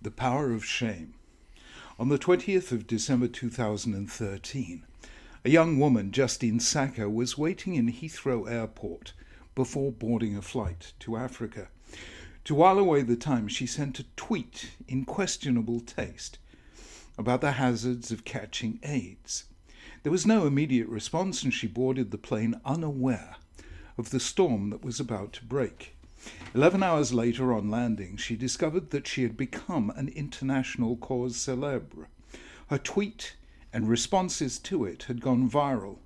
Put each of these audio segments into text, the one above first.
The Power of Shame. On the 20th of December 2013, a young woman, Justine Sacco, was waiting in Heathrow Airport before boarding a flight to Africa. To while away the time, she sent a tweet in questionable taste about the hazards of catching AIDS. There was no immediate response, and she boarded the plane unaware of the storm that was about to break. Eleven hours later, on landing, she discovered that she had become an international cause célèbre. Her tweet and responses to it had gone viral.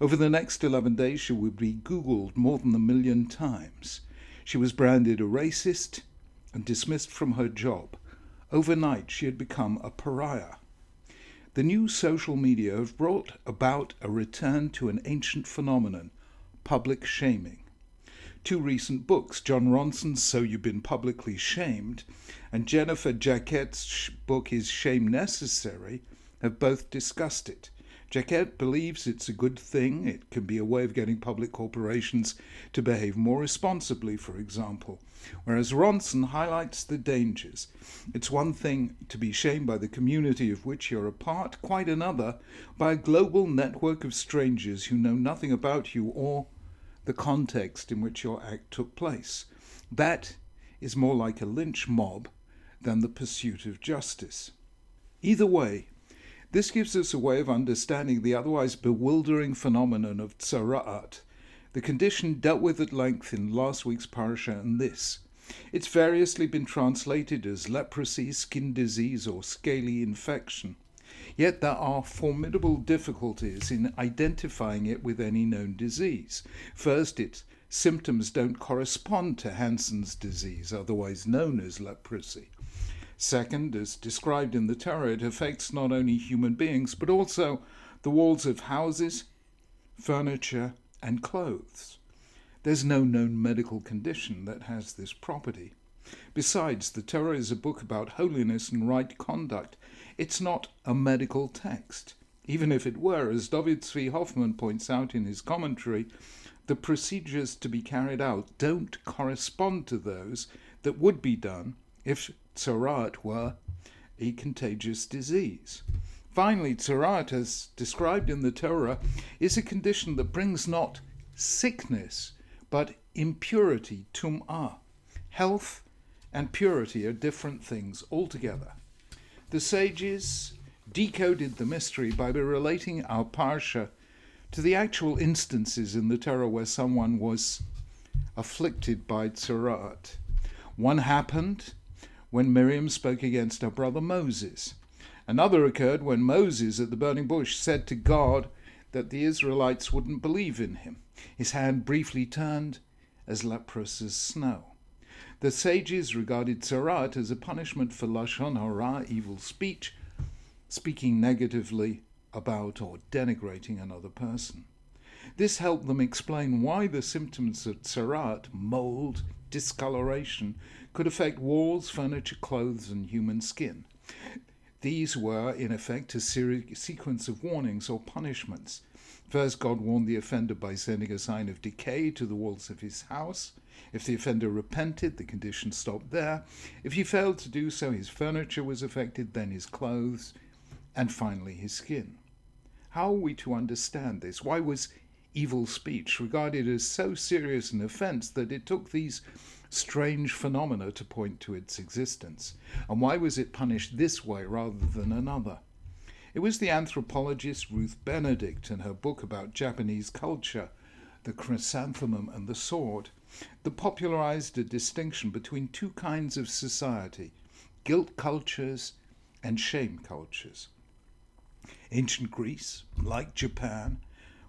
Over the next 11 days, she would be Googled more than a million times. She was branded a racist and dismissed from her job. Overnight, she had become a pariah. The new social media have brought about a return to an ancient phenomenon public shaming two recent books, Jon Ronson's So You've Been Publicly Shamed and Jennifer Jacquet's book Is Shame Necessary, have both discussed it. Jacquet believes it's a good thing. It can be a way of getting public corporations to behave more responsibly, for example. Whereas Ronson highlights the dangers. It's one thing to be shamed by the community of which you're a part, quite another by a global network of strangers who know nothing about you or the context in which your act took place. That is more like a lynch mob than the pursuit of justice. Either way, this gives us a way of understanding the otherwise bewildering phenomenon of tsara'at, the condition dealt with at length in last week's parasha and this. It's variously been translated as leprosy, skin disease, or scaly infection. Yet there are formidable difficulties in identifying it with any known disease. First, its symptoms don't correspond to Hansen's disease, otherwise known as leprosy. Second, as described in the Torah, it affects not only human beings but also the walls of houses, furniture, and clothes. There's no known medical condition that has this property. Besides, the Torah is a book about holiness and right conduct, it's not a medical text. Even if it were, as David Zvi Hoffman points out in his commentary, the procedures to be carried out don't correspond to those that would be done if Tzara'at were a contagious disease. Finally, Tzara'at, as described in the Torah, is a condition that brings not sickness, but impurity, tum'ah. Health and purity are different things altogether. The sages decoded the mystery by relating our parsha to the actual instances in the Torah where someone was afflicted by tzaraat. One happened when Miriam spoke against her brother Moses. Another occurred when Moses at the burning bush said to God that the Israelites wouldn't believe in him. His hand briefly turned as leprous as snow. The sages regarded tzaraat as a punishment for lashon hara, evil speech, speaking negatively about or denigrating another person. This helped them explain why the symptoms of tzaraat, mold, discoloration, could affect walls, furniture, clothes, and human skin. These were, in effect, a sequence of warnings or punishments. First, God warned the offender by sending a sign of decay to the walls of his house. If the offender repented, the condition stopped there. If he failed to do so, his furniture was affected, then his clothes, and finally his skin. How are we to understand this? Why was evil speech regarded as so serious an offense that it took these strange phenomena to point to its existence? And why was it punished this way rather than another? It was the anthropologist Ruth Benedict in her book about Japanese culture, The Chrysanthemum and the Sword, that popularized a distinction between two kinds of society guilt cultures and shame cultures. Ancient Greece, like Japan,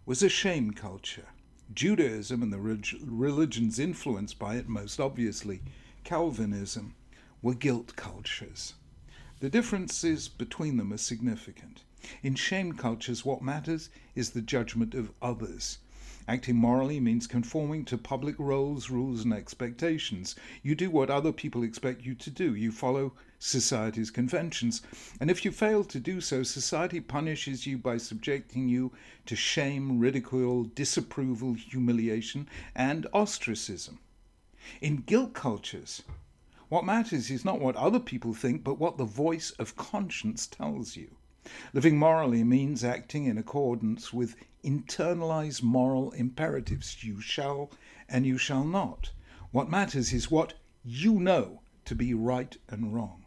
was a shame culture. Judaism and the religions influenced by it, most obviously Calvinism, were guilt cultures. The differences between them are significant. In shame cultures, what matters is the judgment of others. Acting morally means conforming to public roles, rules, and expectations. You do what other people expect you to do. You follow society's conventions. And if you fail to do so, society punishes you by subjecting you to shame, ridicule, disapproval, humiliation, and ostracism. In guilt cultures, What matters is not what other people think, but what the voice of conscience tells you. Living morally means acting in accordance with internalized moral imperatives you shall and you shall not. What matters is what you know to be right and wrong.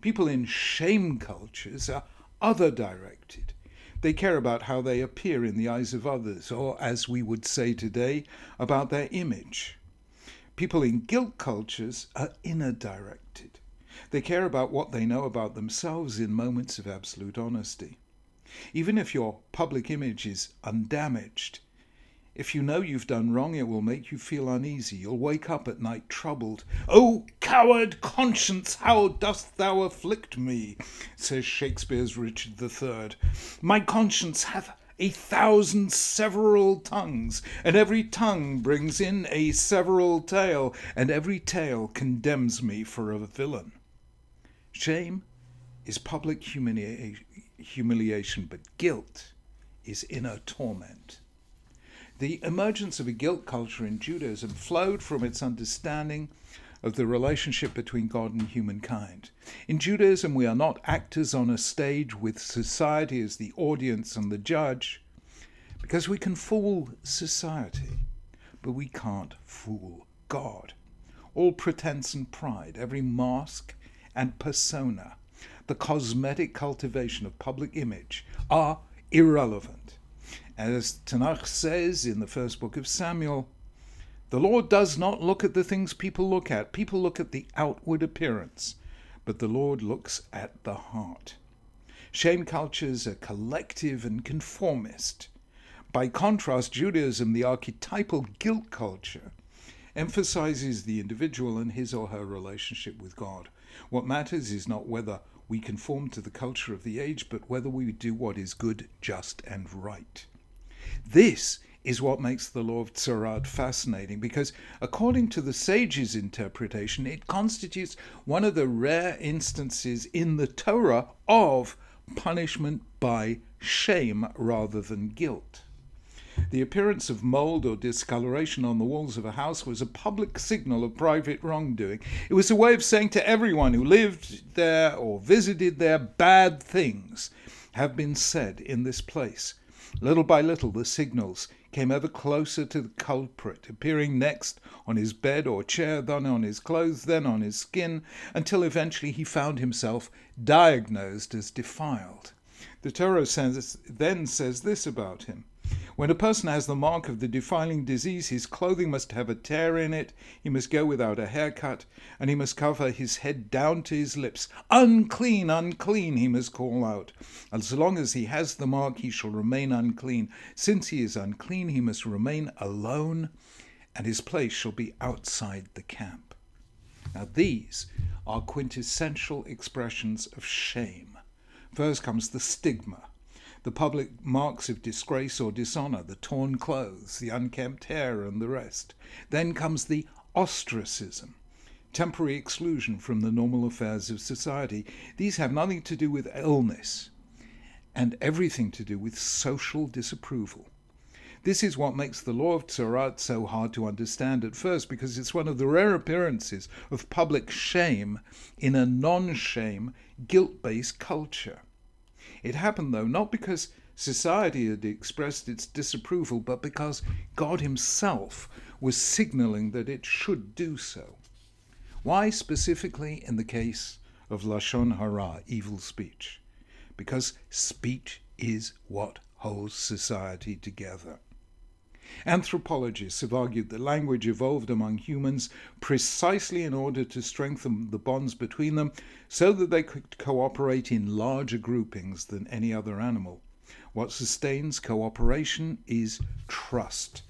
People in shame cultures are other directed. They care about how they appear in the eyes of others, or as we would say today, about their image. People in guilt cultures are inner directed. They care about what they know about themselves in moments of absolute honesty. Even if your public image is undamaged, if you know you've done wrong, it will make you feel uneasy. You'll wake up at night troubled. O coward conscience, how dost thou afflict me? says Shakespeare's Richard III. My conscience hath a thousand several tongues, and every tongue brings in a several tale, and every tale condemns me for a villain. Shame is public humilia- humiliation, but guilt is inner torment. The emergence of a guilt culture in Judaism flowed from its understanding of the relationship between God and humankind. In Judaism, we are not actors on a stage with society as the audience and the judge, because we can fool society, but we can't fool God. All pretense and pride, every mask and persona, the cosmetic cultivation of public image are irrelevant. As Tanakh says in the first book of Samuel, the Lord does not look at the things people look at. People look at the outward appearance, but the Lord looks at the heart. Shame cultures are collective and conformist. By contrast, Judaism, the archetypal guilt culture, emphasizes the individual and his or her relationship with God. What matters is not whether we conform to the culture of the age, but whether we do what is good, just, and right. This is what makes the law of Tzara'at fascinating because, according to the sage's interpretation, it constitutes one of the rare instances in the Torah of punishment by shame rather than guilt. The appearance of mold or discoloration on the walls of a house was a public signal of private wrongdoing. It was a way of saying to everyone who lived there or visited there, bad things have been said in this place. Little by little, the signals came ever closer to the culprit, appearing next on his bed or chair, then on his clothes, then on his skin, until eventually he found himself diagnosed as defiled. The Torah says, then says this about him. When a person has the mark of the defiling disease, his clothing must have a tear in it, he must go without a haircut, and he must cover his head down to his lips. Unclean, unclean, he must call out. As long as he has the mark, he shall remain unclean. Since he is unclean, he must remain alone, and his place shall be outside the camp. Now, these are quintessential expressions of shame. First comes the stigma the public marks of disgrace or dishonor, the torn clothes, the unkempt hair, and the rest. Then comes the ostracism, temporary exclusion from the normal affairs of society. These have nothing to do with illness and everything to do with social disapproval. This is what makes the law of Tzara'at so hard to understand at first, because it's one of the rare appearances of public shame in a non shame, guilt based culture. It happened, though, not because society had expressed its disapproval, but because God Himself was signaling that it should do so. Why specifically in the case of Lashon Hara, evil speech? Because speech is what holds society together. Anthropologists have argued that language evolved among humans precisely in order to strengthen the bonds between them so that they could cooperate in larger groupings than any other animal. What sustains cooperation is trust.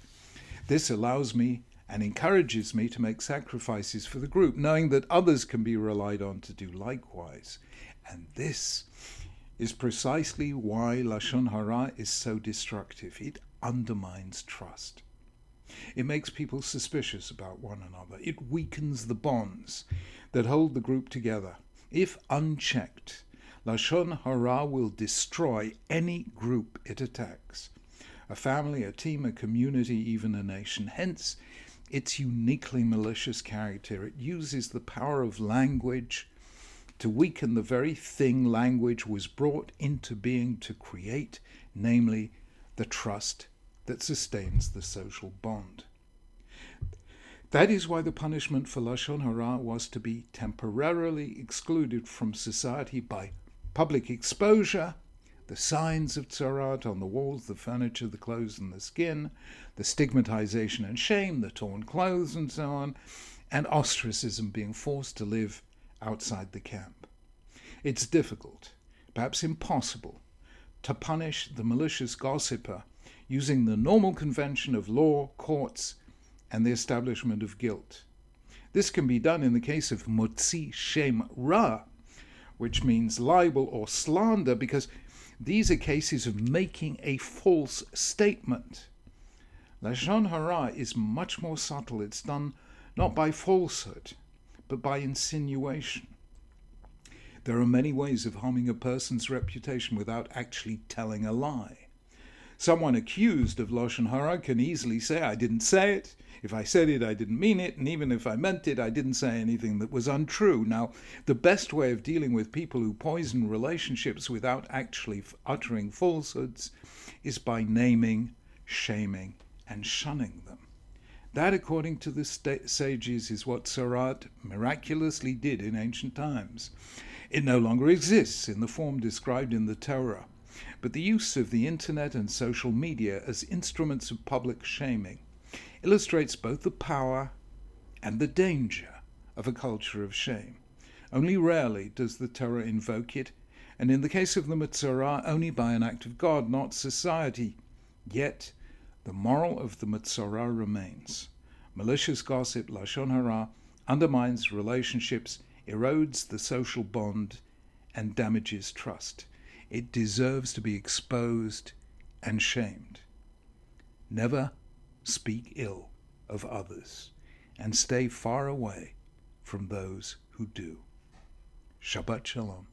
This allows me and encourages me to make sacrifices for the group, knowing that others can be relied on to do likewise. And this is precisely why Lashon Hara is so destructive. It undermines trust. It makes people suspicious about one another. It weakens the bonds that hold the group together. If unchecked, Lashon Hara will destroy any group it attacks a family, a team, a community, even a nation. Hence, its uniquely malicious character. It uses the power of language to weaken the very thing language was brought into being to create, namely, the trust that sustains the social bond. That is why the punishment for Lashon Hara was to be temporarily excluded from society by public exposure, the signs of tzarat on the walls, the furniture, the clothes, and the skin, the stigmatization and shame, the torn clothes, and so on, and ostracism being forced to live outside the camp. It's difficult, perhaps impossible, to punish the malicious gossiper using the normal convention of law, courts, and the establishment of guilt. This can be done in the case of motzi shem ra, which means libel or slander, because these are cases of making a false statement. Lashon hara is much more subtle. It's done not by falsehood, but by insinuation. There are many ways of harming a person's reputation without actually telling a lie. Someone accused of Lashon Hara can easily say, I didn't say it. If I said it, I didn't mean it. And even if I meant it, I didn't say anything that was untrue. Now, the best way of dealing with people who poison relationships without actually uttering falsehoods is by naming, shaming, and shunning them. That, according to the sages, is what Tzaraat miraculously did in ancient times. It no longer exists in the form described in the Torah but the use of the internet and social media as instruments of public shaming illustrates both the power and the danger of a culture of shame. Only rarely does the Torah invoke it, and in the case of the Metzorah, only by an act of God, not society. Yet, the moral of the Metzorah remains. Malicious gossip, Lashon Hara, undermines relationships, erodes the social bond, and damages trust. It deserves to be exposed and shamed. Never speak ill of others and stay far away from those who do. Shabbat Shalom.